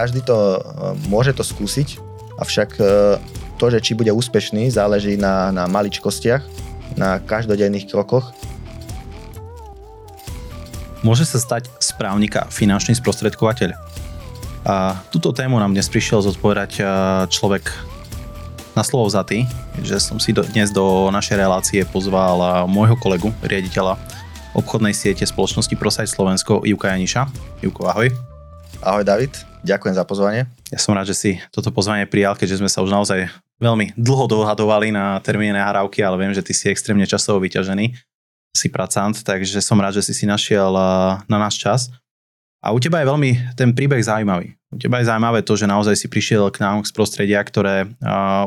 každý to môže to skúsiť, avšak to, že či bude úspešný, záleží na, na maličkostiach, na každodenných krokoch. Môže sa stať správnika finančný sprostredkovateľ? A túto tému nám dnes prišiel zodpovedať človek na slovo vzatý, že som si do, dnes do našej relácie pozval môjho kolegu, riaditeľa obchodnej siete spoločnosti Prosaj Slovensko, Juka Janiša. Juko, ahoj. Ahoj David, ďakujem za pozvanie. Ja som rád, že si toto pozvanie prijal, keďže sme sa už naozaj veľmi dlho dohadovali na termíne nahrávky, ale viem, že ty si extrémne časovo vyťažený, si pracant, takže som rád, že si si našiel na náš čas. A u teba je veľmi ten príbeh zaujímavý. U teba je zaujímavé to, že naozaj si prišiel k nám z prostredia, ktoré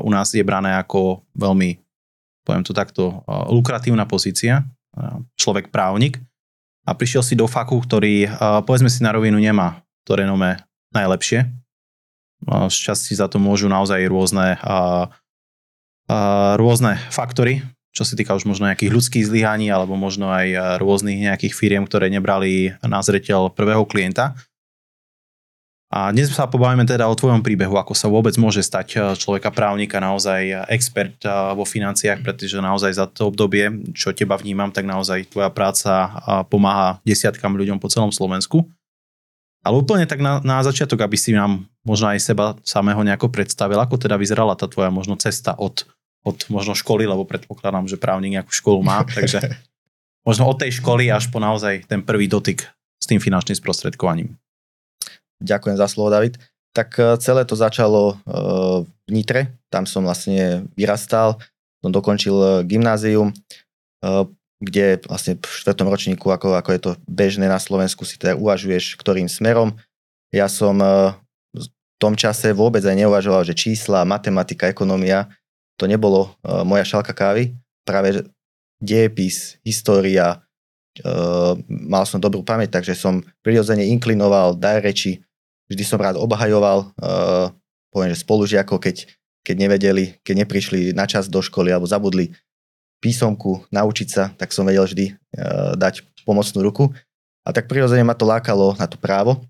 u nás je brané ako veľmi, poviem to takto, lukratívna pozícia, človek právnik a prišiel si do faku, ktorý, povedzme si na rovinu, nemá to renome najlepšie. Z časti za to môžu naozaj rôzne, rôzne faktory, čo sa týka už možno nejakých ľudských zlyhaní alebo možno aj rôznych nejakých firiem, ktoré nebrali na zreteľ prvého klienta. A dnes sa pobavíme teda o tvojom príbehu, ako sa vôbec môže stať človeka právnika naozaj expert vo financiách, pretože naozaj za to obdobie, čo teba vnímam, tak naozaj tvoja práca pomáha desiatkam ľuďom po celom Slovensku. Ale úplne tak na, na začiatok, aby si nám možno aj seba samého nejako predstavil, ako teda vyzerala tá tvoja možno cesta od od možno školy, lebo predpokladám, že právnik nejakú školu má, takže možno od tej školy až po naozaj ten prvý dotyk s tým finančným sprostredkovaním. Ďakujem za slovo, David. Tak e, celé to začalo e, v Nitre, tam som vlastne vyrastal, som dokončil e, gymnázium, kde vlastne v štvrtom ročníku, ako, ako je to bežné na Slovensku, si teda uvažuješ, ktorým smerom. Ja som v tom čase vôbec aj neuvažoval, že čísla, matematika, ekonomia to nebolo uh, moja šalka kávy, práve dejepis, história, uh, mal som dobrú pamäť, takže som prirodzene inklinoval, daj reči, vždy som rád obhajoval, poviem, že spolužiakov, keď, keď nevedeli, keď neprišli na čas do školy alebo zabudli písomku naučiť sa, tak som vedel vždy uh, dať pomocnú ruku. A tak prirodzene ma to lákalo na to právo.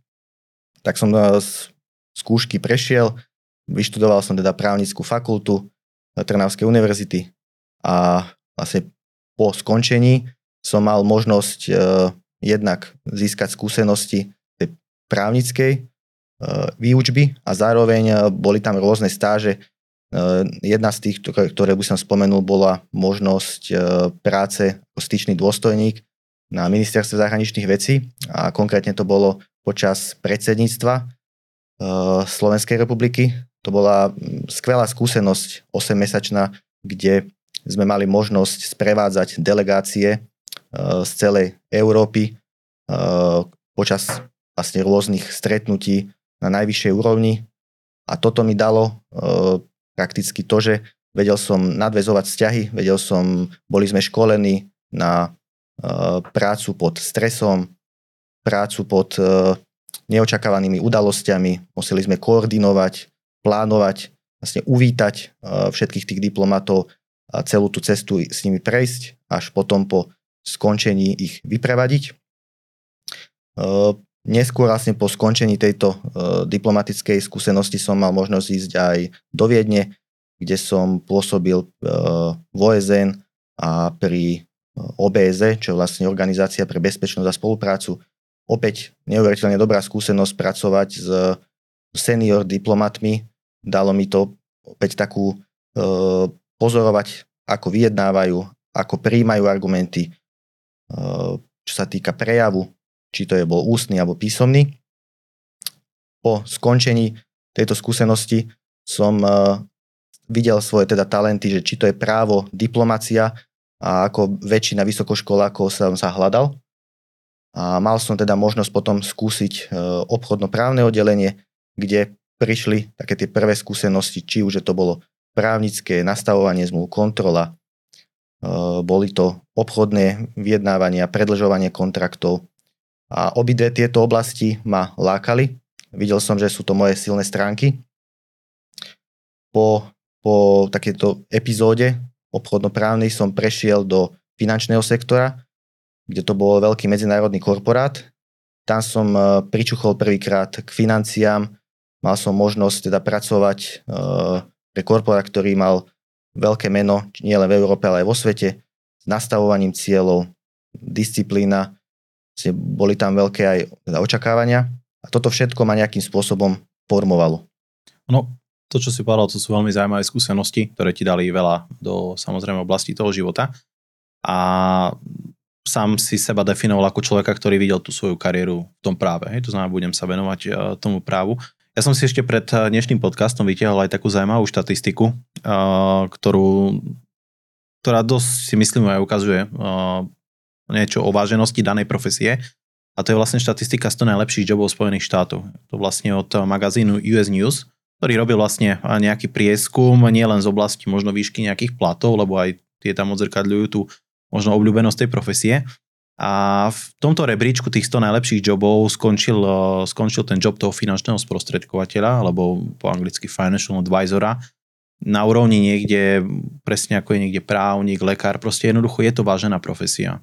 Tak som uh, z skúšky prešiel, vyštudoval som teda právnickú fakultu, Trnavskej univerzity a vlastne po skončení som mal možnosť uh, jednak získať skúsenosti tej právnickej uh, výučby a zároveň boli tam rôzne stáže. Uh, jedna z tých, ktoré, by som spomenul, bola možnosť uh, práce ako styčný dôstojník na ministerstve zahraničných vecí a konkrétne to bolo počas predsedníctva uh, Slovenskej republiky to bola mm, skvelá skúsenosť 8-mesačná, kde sme mali možnosť sprevádzať delegácie z celej Európy počas vlastne rôznych stretnutí na najvyššej úrovni. A toto mi dalo prakticky to, že vedel som nadvezovať vzťahy, vedel som, boli sme školení na prácu pod stresom, prácu pod neočakávanými udalosťami, museli sme koordinovať plánovať, vlastne uvítať eh, všetkých tých diplomatov a celú tú cestu s nimi prejsť, až potom po skončení ich vyprevadiť. Neskôr vlastne po skončení tejto eh, diplomatickej skúsenosti som mal možnosť ísť aj do Viedne, kde som pôsobil v OSN a pri OBZ, čo je vlastne Organizácia pre bezpečnosť a spoluprácu. Opäť neuveriteľne dobrá skúsenosť pracovať s senior diplomatmi, Dalo mi to opäť takú e, pozorovať, ako vyjednávajú, ako príjmajú argumenty, e, čo sa týka prejavu, či to je bol ústny alebo písomný. Po skončení tejto skúsenosti som e, videl svoje teda talenty, že či to je právo, diplomacia a ako väčšina vysokoškolákov som sa hľadal. A mal som teda možnosť potom skúsiť e, obchodno-právne oddelenie, kde prišli také tie prvé skúsenosti, či už to bolo právnické nastavovanie zmluv, kontrola, e, boli to obchodné vyjednávania, predlžovanie kontraktov a obidve tieto oblasti ma lákali. Videl som, že sú to moje silné stránky. Po, po takéto epizóde obchodnoprávnej som prešiel do finančného sektora, kde to bol veľký medzinárodný korporát. Tam som e, pričuchol prvýkrát k financiám, mal som možnosť teda pracovať pre korporát, ktorý mal veľké meno, nielen v Európe, ale aj vo svete, s nastavovaním cieľov, disciplína, boli tam veľké aj teda očakávania a toto všetko ma nejakým spôsobom formovalo. No, to, čo si povedal, to sú veľmi zaujímavé skúsenosti, ktoré ti dali veľa do samozrejme oblasti toho života. A sám si seba definoval ako človeka, ktorý videl tú svoju kariéru v tom práve. Hej? To znamená, budem sa venovať uh, tomu právu. Ja som si ešte pred e, dnešným podcastom vytiahol aj takú zaujímavú štatistiku, uh, ktorú, ktorá dosť si myslím aj ukazuje niečo o váženosti danej profesie. A to je vlastne štatistika 100 najlepších jobov Spojených štátov. To vlastne od magazínu US News ktorý robil vlastne nejaký prieskum, nielen z oblasti možno výšky nejakých platov, lebo aj tie tam odzrkadľujú tú možno obľúbenosť tej profesie. A v tomto rebríčku tých 100 najlepších jobov skončil, skončil ten job toho finančného sprostredkovateľa, alebo po anglicky financial advisora, na úrovni niekde, presne ako je niekde právnik, lekár, proste jednoducho je to vážená profesia.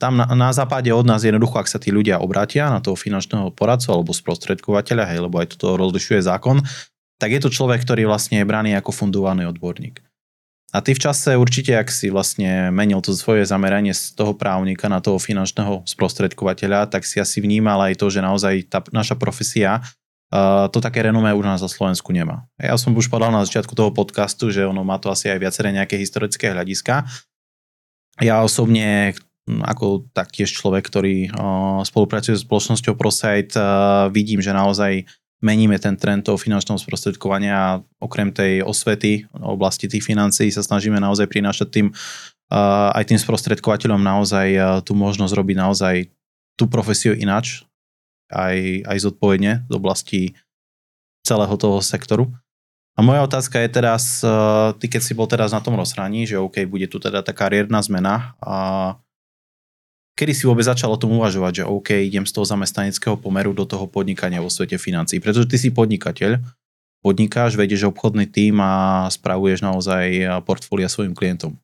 Tam na, na západe od nás jednoducho, ak sa tí ľudia obratia na toho finančného poradcu alebo sprostredkovateľa, hej, lebo aj toto rozlišuje zákon, tak je to človek, ktorý vlastne je braný ako fundovaný odborník. A ty v čase určite, ak si vlastne menil to svoje zameranie z toho právnika na toho finančného sprostredkovateľa, tak si asi vnímal aj to, že naozaj tá naša profesia uh, to také renomé už za Slovensku nemá. Ja som už povedal na začiatku toho podcastu, že ono má to asi aj viaceré nejaké historické hľadiska. Ja osobne ako taktiež človek, ktorý spolupracuje s spoločnosťou ProSite, vidím, že naozaj meníme ten trend toho finančného sprostredkovania a okrem tej osvety oblasti tých financií sa snažíme naozaj prinášať tým aj tým sprostredkovateľom naozaj tú možnosť robiť naozaj tú profesiu inač, aj, aj zodpovedne v oblasti celého toho sektoru. A moja otázka je teraz, ty keď si bol teraz na tom rozhraní, že OK, bude tu teda tá kariérna zmena a kedy si vôbec začal o tom uvažovať, že OK, idem z toho zamestnaneckého pomeru do toho podnikania vo svete financií? Pretože ty si podnikateľ, podnikáš, vedieš obchodný tým a spravuješ naozaj portfólia svojim klientom.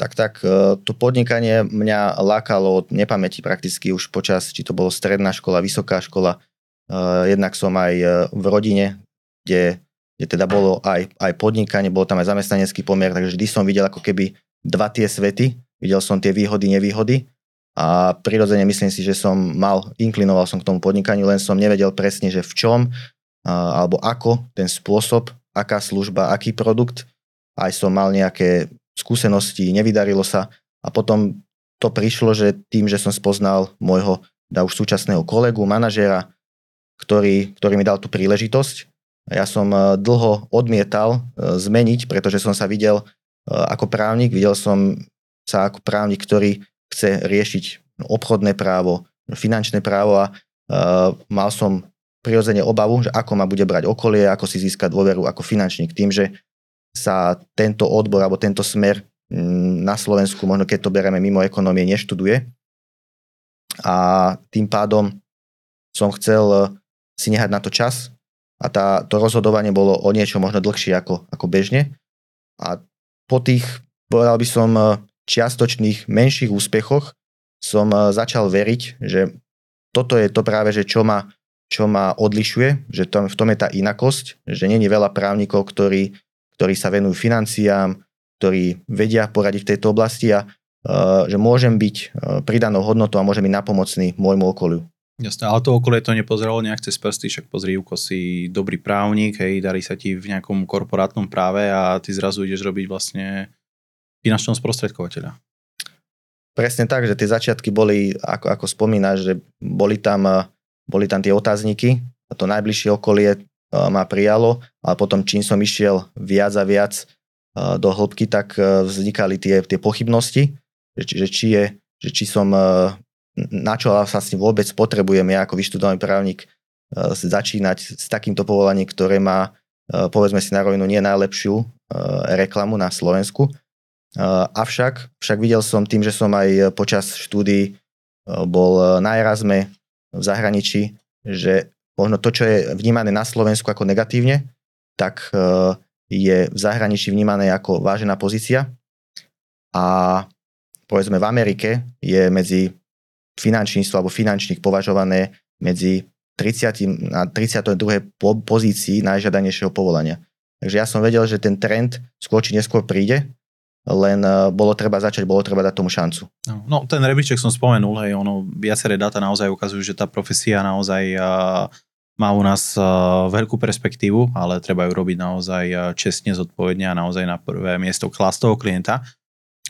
Tak, tak, e, to podnikanie mňa lákalo od nepamäti prakticky už počas, či to bolo stredná škola, vysoká škola. E, jednak som aj v rodine, kde, kde teda bolo aj, aj podnikanie, bol tam aj zamestnanecký pomer, takže vždy som videl ako keby dva tie svety, videl som tie výhody, nevýhody a prirodzene myslím si, že som mal, inklinoval som k tomu podnikaniu, len som nevedel presne, že v čom alebo ako ten spôsob, aká služba, aký produkt. Aj som mal nejaké skúsenosti, nevydarilo sa a potom to prišlo, že tým, že som spoznal môjho da už súčasného kolegu, manažera, ktorý, ktorý mi dal tú príležitosť. Ja som e, dlho odmietal e, zmeniť, pretože som sa videl e, ako právnik, videl som sa ako právnik, ktorý chce riešiť obchodné právo, finančné právo a uh, mal som prirodzene obavu, že ako ma bude brať okolie, ako si získať dôveru ako finančník tým, že sa tento odbor alebo tento smer na Slovensku, možno keď to bereme mimo ekonomie, neštuduje. A tým pádom som chcel eh, si nehať na to čas a tá, to rozhodovanie bolo o niečo možno dlhšie ako, ako bežne. A po tých, povedal by som, eh, čiastočných menších úspechoch som eh, začal veriť, že toto je to práve, že čo ma, čo ma odlišuje, že tom, v tom je tá inakosť, že není veľa právnikov, ktorí, ktorí sa venujú financiám, ktorí vedia poradiť v tejto oblasti a uh, že môžem byť uh, pridanou hodnotou a môžem byť napomocný môjmu okoliu. Jasné, ale to okolie to nepozeralo nejak cez prsty, však pozri, Juko, si dobrý právnik, hej, darí sa ti v nejakom korporátnom práve a ty zrazu ideš robiť vlastne finančného sprostredkovateľa. Presne tak, že tie začiatky boli, ako, ako spomínaš, že boli tam, eh, boli tam tie otázniky a to najbližšie okolie eh, ma prijalo a potom čím som išiel viac a viac eh, do hĺbky, tak vznikali tie, tie pochybnosti, že, že, či je, že či som na čo vlastne vôbec potrebujem ja ako vyštudovaný právnik začínať s takýmto povolaním, ktoré má povedzme si na rovinu nie najlepšiu reklamu na Slovensku Avšak, však videl som tým, že som aj počas štúdií bol na Erasme v zahraničí, že možno to, čo je vnímané na Slovensku ako negatívne, tak je v zahraničí vnímané ako vážená pozícia. A povedzme v Amerike je medzi finančníctvo alebo finančník považované medzi 30, na 32. Po, pozícii najžiadanejšieho povolania. Takže ja som vedel, že ten trend skôr či neskôr príde, len uh, bolo treba začať, bolo treba dať tomu šancu. No, no ten rebríček som spomenul, hej, ono, viaceré dáta naozaj ukazujú, že tá profesia naozaj uh, má u nás uh, veľkú perspektívu, ale treba ju robiť naozaj čestne, zodpovedne a naozaj na prvé miesto klas toho klienta.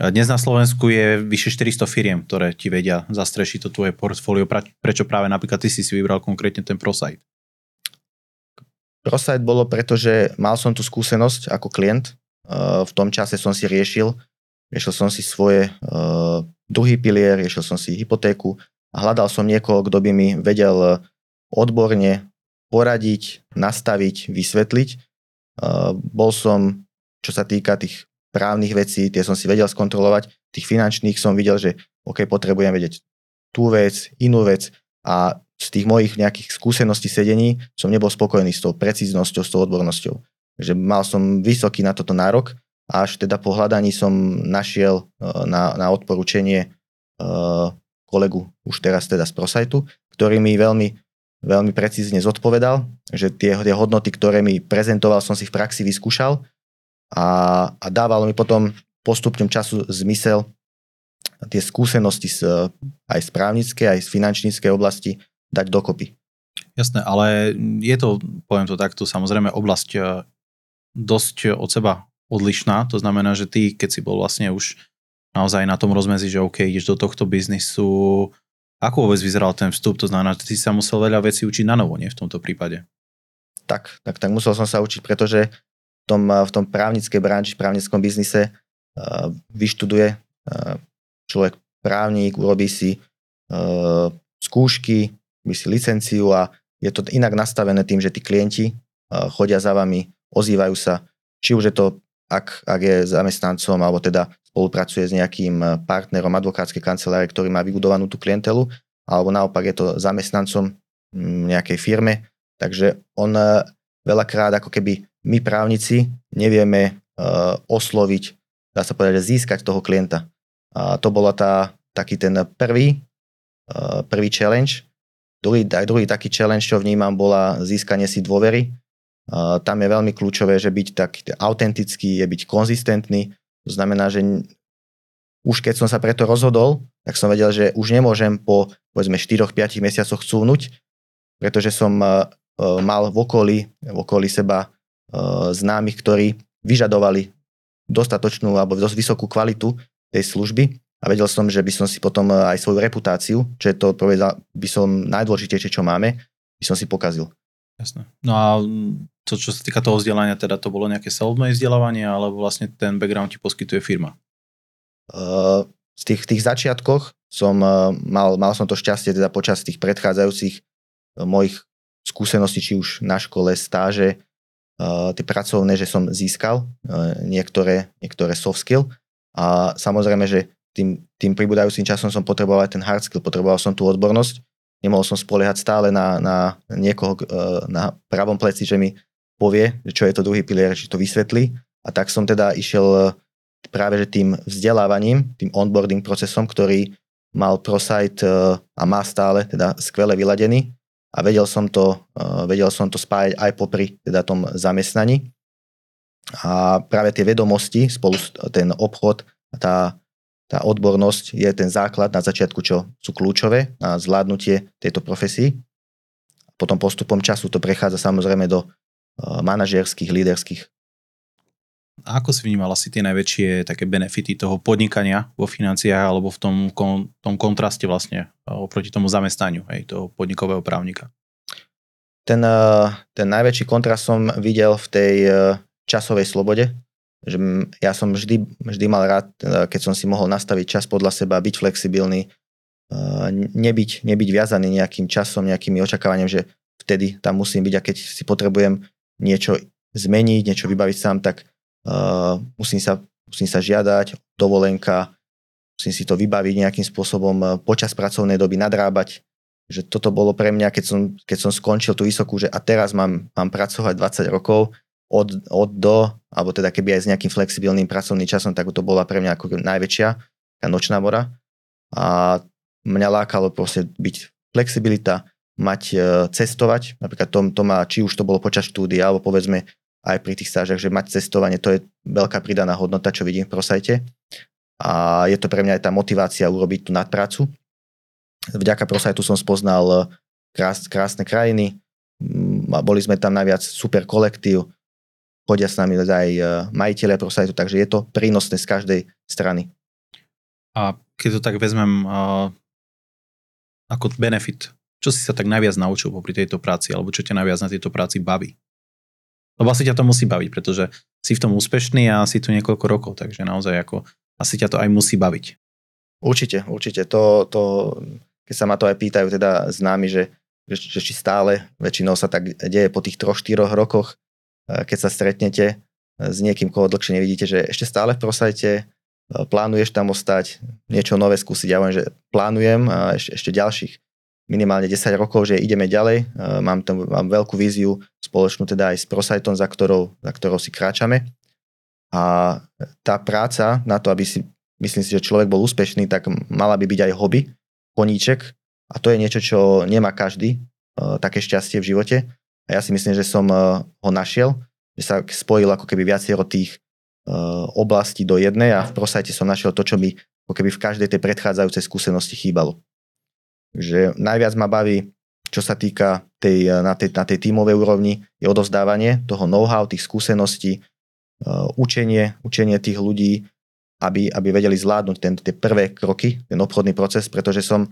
Dnes na Slovensku je vyše 400 firiem, ktoré ti vedia zastrešiť to tvoje portfólio. Prečo práve napríklad ty si si vybral konkrétne ten ProSite? ProSite bolo, pretože mal som tú skúsenosť ako klient. V tom čase som si riešil, riešil som si svoje druhý pilier, riešil som si hypotéku a hľadal som niekoho, kto by mi vedel odborne poradiť, nastaviť, vysvetliť. Bol som, čo sa týka tých právnych vecí, tie som si vedel skontrolovať, tých finančných som videl, že OK, potrebujem vedieť tú vec, inú vec a z tých mojich nejakých skúseností sedení som nebol spokojný s tou precíznosťou, s tou odbornosťou. Že mal som vysoký na toto nárok a až teda po hľadaní som našiel e, na, na odporúčanie uh, kolegu už teraz teda z ProSitu, ktorý mi veľmi, veľmi precízne zodpovedal, že tie, tie hodnoty, ktoré mi prezentoval, som si v praxi vyskúšal a, a dávalo mi potom postupnom času zmysel tie skúsenosti z, aj z právnickej, aj z finančníckej oblasti dať dokopy. Jasné, ale je to, poviem to takto, samozrejme oblasť e, dosť od seba odlišná, to znamená, že ty, keď si bol vlastne už naozaj na tom rozmezi, že OK, ideš do tohto biznisu, ako vôbec vyzeral ten vstup, to znamená, že ty sa musel veľa vecí učiť na novo, nie v tomto prípade? Tak, tak, tak musel som sa učiť, pretože tom, v tom právnickej branži, právnickom biznise vyštuduje človek právnik, urobí si skúšky, by si licenciu a je to inak nastavené tým, že tí klienti chodia za vami, ozývajú sa, či už je to, ak, ak je zamestnancom, alebo teda spolupracuje s nejakým partnerom advokátskej kancelárie, ktorý má vybudovanú tú klientelu, alebo naopak je to zamestnancom nejakej firme, takže on veľakrát ako keby my právnici nevieme uh, osloviť, dá sa povedať, získať toho klienta. A to bola tá, taký ten prvý, prvý challenge. Druhý, druhý taký challenge, čo vnímam, bola získanie si dôvery. Tam je veľmi kľúčové, že byť tak autentický, je byť konzistentný. To znamená, že už keď som sa preto rozhodol, tak som vedel, že už nemôžem po povedzme 4-5 mesiacoch cúvnuť, pretože som mal v okolí, v okolí seba Eh, známych, ktorí vyžadovali dostatočnú alebo dosť vysokú kvalitu tej služby a vedel som, že by som si potom aj svoju reputáciu, čo je to by som najdôležitejšie, čo máme, by som si pokazil. Jasné. No a to, čo sa týka toho vzdelania, teda to bolo nejaké self vzdelávanie, alebo vlastne ten background ti poskytuje firma? Uh, z tých, tých začiatkoch som uh, mal, mal som to šťastie teda počas tých predchádzajúcich uh, mojich skúseností, či už na škole, stáže, tie pracovné, že som získal niektoré, niektoré soft skill a samozrejme, že tým, tým pribúdajúcim časom som potreboval aj ten hard skill, potreboval som tú odbornosť, nemohol som spoliehať stále na, na niekoho na pravom pleci, že mi povie, čo je to druhý pilier, či to vysvetlí a tak som teda išiel práve že tým vzdelávaním, tým onboarding procesom, ktorý mal ProSite a má stále teda skvele vyladený a vedel som to, uh, vedel som to spájať aj popri teda tom zamestnaní. A práve tie vedomosti, spolu ten obchod, tá, tá odbornosť je ten základ na začiatku, čo sú kľúčové na zvládnutie tejto profesii. Potom postupom času to prechádza samozrejme do uh, manažerských, líderských a ako si vnímala si tie najväčšie také benefity toho podnikania vo financiách alebo v tom, kon, tom kontraste vlastne oproti tomu zamestnaniu hej, toho podnikového právnika? Ten, eh, ten najväčší kontrast som videl v tej časovej slobode, že ja som vždy, vždy mal rád, eh, keď som si mohol nastaviť čas podľa seba, byť flexibilný, nebyť, nebyť viazaný nejakým časom, nejakými očakávaním, že vtedy tam musím byť a keď si potrebujem niečo zmeniť, niečo vybaviť sám, tak uh, musím, sa, musím sa žiadať, dovolenka, musím si to vybaviť nejakým spôsobom počas pracovnej doby, nadrábať. Že toto bolo pre mňa, keď som, keď som skončil tú vysokú, že a teraz mám, mám pracovať 20 rokov od, od do, alebo teda keby aj s nejakým flexibilným pracovným časom, tak to bola pre mňa ako najväčšia tá nočná mora. A mňa lákalo proste byť flexibilita, mať e, cestovať, napríklad to, to má, či už to bolo počas štúdia, alebo povedzme aj pri tých stážach, že mať cestovanie, to je veľká pridaná hodnota, čo vidím v prosajte. A je to pre mňa aj tá motivácia urobiť tú nadprácu. Vďaka prosajtu som spoznal e, krás, krásne krajiny, boli sme tam najviac super kolektív, chodia s nami aj e, majiteľe prosajtu, takže je to prínosné z každej strany. A keď to tak vezmem uh, ako benefit, čo si sa tak najviac naučil popri tejto práci, alebo čo ťa najviac na tejto práci baví? Lebo asi ťa to musí baviť, pretože si v tom úspešný a si tu niekoľko rokov, takže naozaj ako asi ťa to aj musí baviť. Určite, určite. To, to, keď sa ma to aj pýtajú teda známi, že, že, že či stále, väčšinou sa tak deje po tých troch, štyroch rokoch, keď sa stretnete s niekým, koho dlhšie nevidíte, že ešte stále v prosajte, e, plánuješ tam ostať, niečo nové skúsiť. Ja viem, že plánujem a ešte, ešte ďalších minimálne 10 rokov, že ideme ďalej. E, mám tam mám veľkú víziu spoločnú teda aj s Prosajtom, za ktorou, za ktorou si kráčame. A tá práca na to, aby si, myslím si, že človek bol úspešný, tak mala by byť aj hobby, koníček. A to je niečo, čo nemá každý, také šťastie v živote. A ja si myslím, že som uh, ho našiel, že sa spojil ako keby viacero tých uh, oblastí do jednej a v prosajte som našiel to, čo mi ako keby v každej tej predchádzajúcej skúsenosti chýbalo. Že najviac ma baví, čo sa týka tej, na, tej, na tej tímovej úrovni, je odovzdávanie toho know-how, tých skúseností, učenie, učenie tých ľudí, aby, aby vedeli zvládnuť ten, tie prvé kroky, ten obchodný proces, pretože som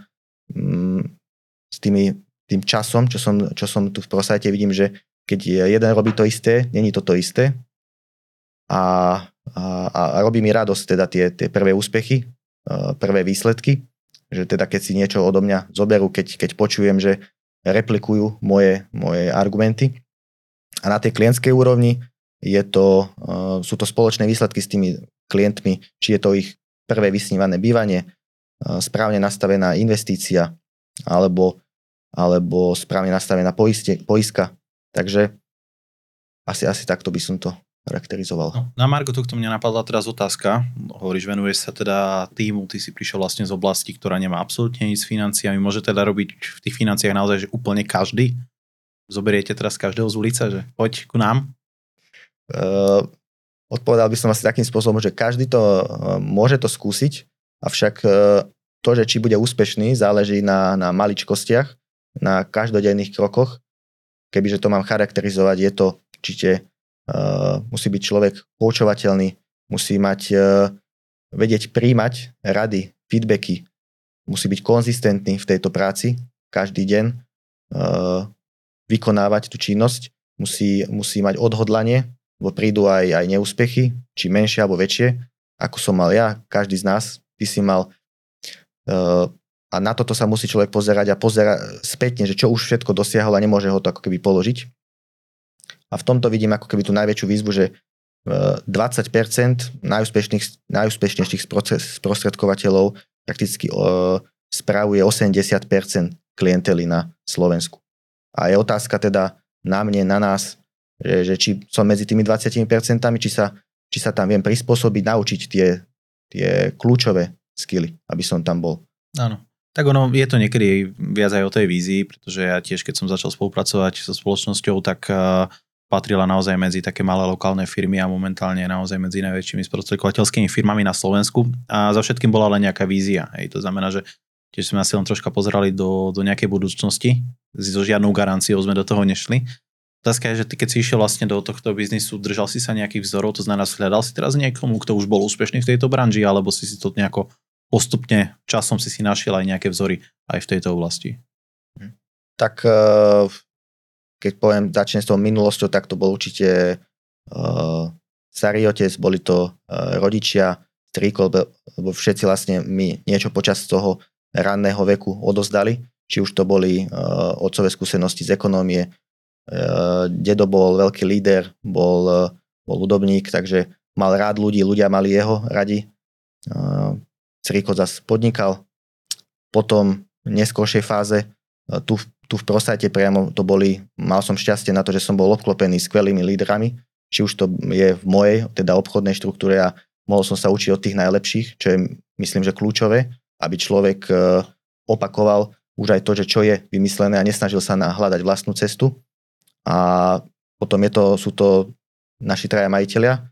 mm, s tými, tým časom, čo som, čo som tu v prosajte, vidím, že keď jeden robí to isté, není to to isté a, a, a robí mi radosť teda tie, tie prvé úspechy, uh, prvé výsledky, že teda keď si niečo odo mňa zoberú, keď, keď počujem, že replikujú moje, moje argumenty. A na tej klientskej úrovni je to, uh, sú to spoločné výsledky s tými klientmi, či je to ich prvé vysnívané bývanie, uh, správne nastavená investícia alebo, alebo správne nastavená poiste, poiska. Takže asi, asi takto by som to charakterizoval. No, na Margo tohto mňa napadla teraz otázka. Hovoríš, venuješ sa teda týmu, ty si prišiel vlastne z oblasti, ktorá nemá absolútne nič s financiami. Môže teda robiť v tých financiách naozaj že úplne každý? Zoberiete teraz každého z ulice, že poď ku nám? Uh, odpovedal by som asi takým spôsobom, že každý to uh, môže to skúsiť, avšak uh, to, že či bude úspešný, záleží na, na maličkostiach, na každodenných krokoch. Kebyže to mám charakterizovať, je to určite Eh, musí byť človek poučovateľný, musí mať, uh, vedieť príjmať rady, feedbacky, musí byť konzistentný v tejto práci každý deň, uh, vykonávať tú činnosť, musí, musí mať odhodlanie, lebo prídu aj, aj neúspechy, či menšie alebo väčšie, ako som mal ja, každý z nás, ty si mal uh, a na toto sa musí človek pozerať a pozerať spätne, že čo už všetko dosiahol a nemôže ho to ako keby položiť a v tomto vidím ako keby tú najväčšiu výzvu, že 20% e, najúspešnejších, najúspešnejších sprostredkovateľov prakticky spravuje 80% klientely na Slovensku. A je otázka teda na mne, na nás, že, že či som medzi tými 20%, či sa, či sa tam viem prispôsobiť, naučiť tie, tie kľúčové skily, aby som tam bol. Áno. Tak ono, je to niekedy viac aj o tej vízii, pretože ja tiež, keď som začal spolupracovať so spoločnosťou, tak uh, patrila naozaj medzi také malé lokálne firmy a momentálne naozaj medzi najväčšími sprostredkovateľskými firmami na Slovensku. A za všetkým bola len nejaká vízia. Hej. To znamená, že tiež sme asi len troška pozerali do, do nejakej budúcnosti. So žiadnou garanciou sme do toho nešli. Otázka je, že ty keď si išiel vlastne do tohto biznisu, držal si sa nejakých vzorov, to znamená, hľadal si teraz niekomu, kto už bol úspešný v tejto branži, alebo si si to nejako postupne časom si si našiel aj nejaké vzory aj v tejto oblasti? Tak uh, keď poviem, začnem s tou minulosťou, tak to bol určite uh, starý otec, boli to uh, rodičia, strýko, lebo všetci vlastne mi niečo počas toho ranného veku odozdali, či už to boli uh, otcové skúsenosti z ekonómie, uh, dedo bol veľký líder, bol, uh, bol ľudobník, takže mal rád ľudí, ľudia mali jeho radi. Uh, Strýko zase podnikal. Potom v neskôršej fáze, uh, tu tu v prostate priamo to boli, mal som šťastie na to, že som bol obklopený skvelými lídrami, či už to je v mojej, teda obchodnej štruktúre a mohol som sa učiť od tých najlepších, čo je myslím, že kľúčové, aby človek e, opakoval už aj to, že čo je vymyslené a nesnažil sa hľadať vlastnú cestu. A potom je to, sú to naši traja majiteľia,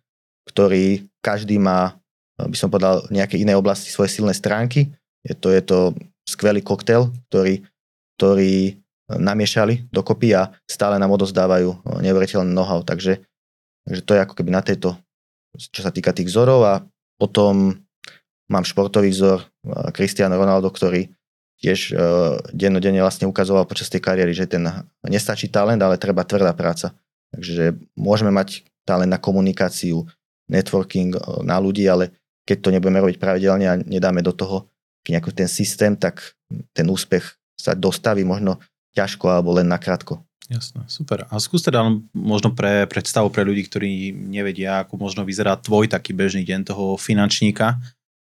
ktorí každý má, by som povedal, nejaké iné oblasti svoje silné stránky. Je to, je to skvelý koktail, ktorý, ktorý namiešali dokopy a stále nám odozdávajú neuveriteľné know-how. Takže, takže to je ako keby na tejto, čo sa týka tých vzorov a potom mám športový vzor Cristiano Ronaldo, ktorý tiež dennodenne vlastne ukazoval počas tej kariéry, že ten nestačí talent, ale treba tvrdá práca. Takže môžeme mať talent na komunikáciu, networking na ľudí, ale keď to nebudeme robiť pravidelne a nedáme do toho nejaký ten systém, tak ten úspech sa dostaví možno ťažko alebo len nakrátko. Jasné, super. A skús teda možno pre predstavu pre ľudí, ktorí nevedia, ako možno vyzerá tvoj taký bežný deň toho finančníka,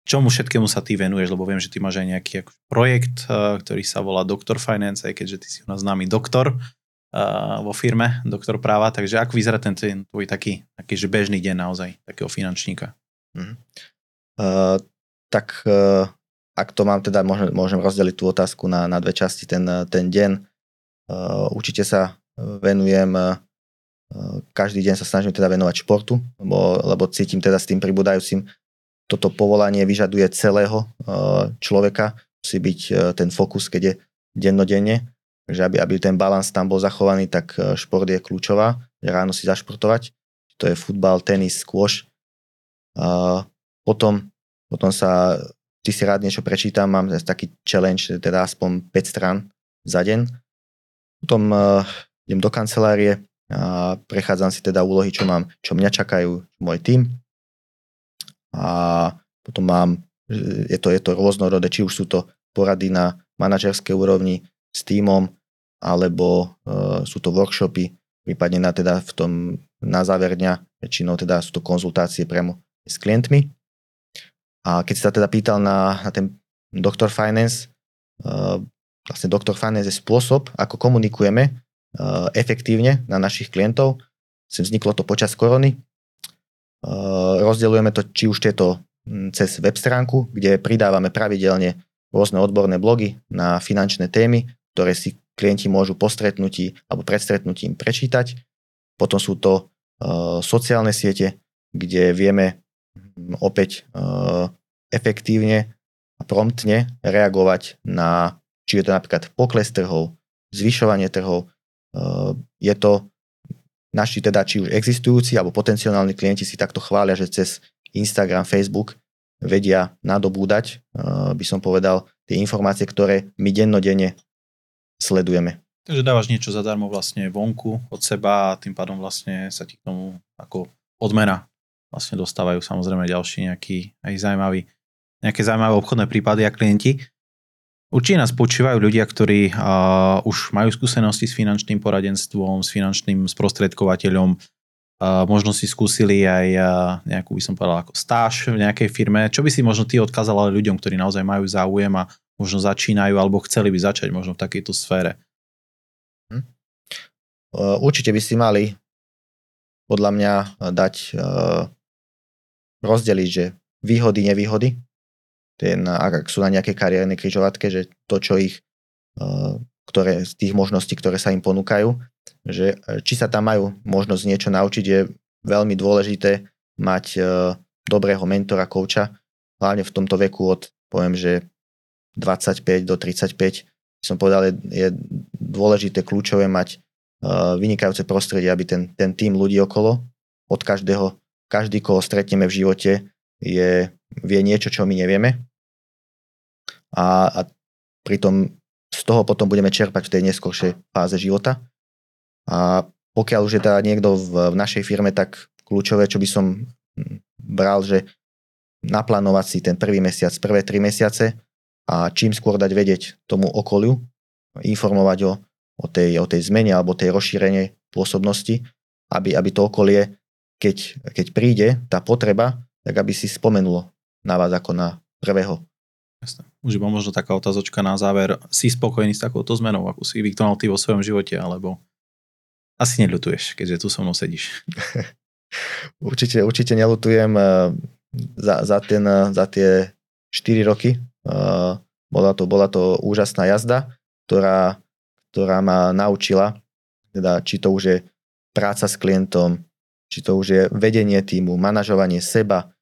čomu všetkému sa ty venuješ, lebo viem, že ty máš aj nejaký projekt, eh, ktorý sa volá Doktor Finance, aj keďže ty si u nás známy doktor uh, vo firme, doktor práva, takže ako vyzerá ten, ten tvoj taký, taký že bežný deň naozaj, takého finančníka? Mm. Uh, tak uh, ak to mám teda, môžem, môžem rozdeliť tú otázku na, na dve časti, ten, ten deň. Uh, určite sa venujem, každý deň sa snažím teda venovať športu, lebo, lebo cítim teda s tým pribúdajúcim. Toto povolanie vyžaduje celého eh, človeka, musí byť eh, ten fokus, keď je dennodenne, že aby, aby ten balans tam bol zachovaný, tak eh, šport je kľúčová, ráno si zašportovať, to je futbal, tenis, squash. Potom, potom sa, ty si rád niečo prečítam, mám taký challenge, teda aspoň 5 strán za deň. Potom idem do kancelárie a prechádzam si teda úlohy, čo mám, čo mňa čakajú, môj tým, a potom mám, je to, je to rôznorodé, či už sú to porady na manažerskej úrovni s týmom, alebo uh, sú to workshopy, prípadne na, teda v tom, na záver dňa, väčšinou teda sú to konzultácie priamo s klientmi. A keď sa teda pýtal na, na ten Doktor Finance, uh, vlastne Doktor Finance je spôsob, ako komunikujeme uh, efektívne na našich klientov. Sem vzniklo to počas korony, Eh, rozdeľujeme to či už tieto hm, cez web stránku, kde pridávame pravidelne rôzne odborné blogy na finančné témy, ktoré si klienti môžu po stretnutí alebo pred stretnutím prečítať. Potom sú to uh, sociálne siete, kde vieme opäť uh, efektívne a promptne reagovať na, či je to napríklad pokles trhov, zvyšovanie trhov. Uh, je to naši teda či už existujúci alebo potenciálni klienti si takto chvália, že cez Instagram, Facebook vedia nadobúdať, uh, by som povedal, tie informácie, ktoré my dennodenne sledujeme. Takže dávaš niečo zadarmo vlastne vonku od seba a tým pádom vlastne sa ti k tomu ako odmena vlastne dostávajú samozrejme ďalší nejaký aj zaujímavý, nejaké zaujímavé obchodné prípady a klienti. Určite nás počívajú ľudia, ktorí uh, už majú skúsenosti s finančným poradenstvom, s finančným sprostredkovateľom, uh, možno si skúsili aj uh, nejakú, by som povedal, ako stáž v nejakej firme. Čo by si možno ty odkázal ale ľuďom, ktorí naozaj majú záujem a možno začínajú alebo chceli by začať možno v takejto sfére? Hm. Uh, určite by si mali podľa mňa dať uh, rozdeliť, že výhody, nevýhody. Ten, ak sú na nejaké kariérnej križovatke, že to, čo ich, eh, ktoré z tých možností, ktoré sa im ponúkajú, že eh, či sa tam majú možnosť niečo naučiť, je veľmi dôležité mať eh, dobrého mentora, kouča, hlavne v tomto veku od, poviem, že 25 do 35, som povedal, je, je dôležité, kľúčové mať vynikajúce prostredie, aby ten, ten tým ľudí okolo, od každého, každý, koho stretneme v živote, je, vie niečo, čo my nevieme a, a pritom z toho potom budeme čerpať v tej neskôršej fáze života. A pokiaľ už je teda niekto v, v našej firme, tak kľúčové, čo by som hm, bral, že naplánovať si ten prvý mesiac, prvé tri mesiace a čím skôr dať vedieť tomu okoliu, informovať o, o, tej, o tej zmene alebo tej rozšírenie pôsobnosti, aby, aby to okolie, keď, keď príde tá potreba, tak aby si spomenulo na vás ako na prvého Jasne. Už iba možno taká otázočka na záver. Si spokojný s takouto zmenou, ako si vykonal ty vo svojom živote, alebo asi neľutuješ, keďže tu so mnou sedíš? určite, určite neľutujem. Eh, za, za, ten, eh, za tie 4 roky bola bola to, bola to úžasná jazda, ktorá, ktorá ma naučila, teda či to už je práca s klientom, či to už je vedenie týmu, manažovanie seba.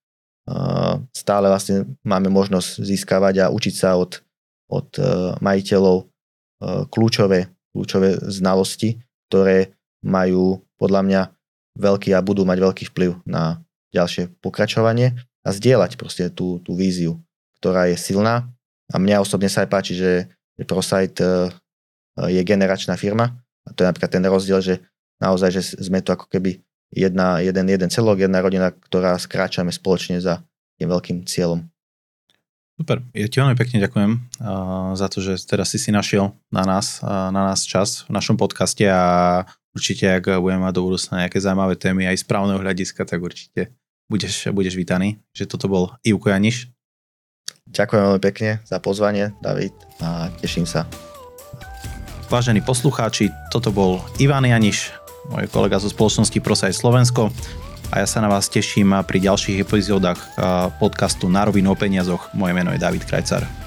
Stále vlastne máme možnosť získavať a učiť sa od, od e, majiteľov e, kľúčové, kľúčové znalosti, ktoré majú podľa mňa veľký a budú mať veľký vplyv na ďalšie pokračovanie a zdieľať proste tú, tú víziu, ktorá je silná. A mňa osobne sa aj páči, že, že ProSite je generačná firma a to je napríklad ten rozdiel, že naozaj, že sme to ako keby jedna, jeden, jeden celok, jedna rodina, ktorá skráčame spoločne za tým veľkým cieľom. Super, ja ti veľmi pekne ďakujem uh, za to, že teraz si si našiel na nás, uh, na nás čas v našom podcaste a určite, ak budeme mať do budúcna nejaké zaujímavé témy aj z právneho hľadiska, tak určite budeš, budeš vítaný. Že toto bol Ivko Janiš. Ďakujem veľmi pekne za pozvanie, David, a teším sa. Vážení poslucháči, toto bol Ivan Janiš, môj kolega zo spoločnosti Prosaj Slovensko a ja sa na vás teším pri ďalších epizódach podcastu Na rovinu o peniazoch. Moje meno je David Krajcar.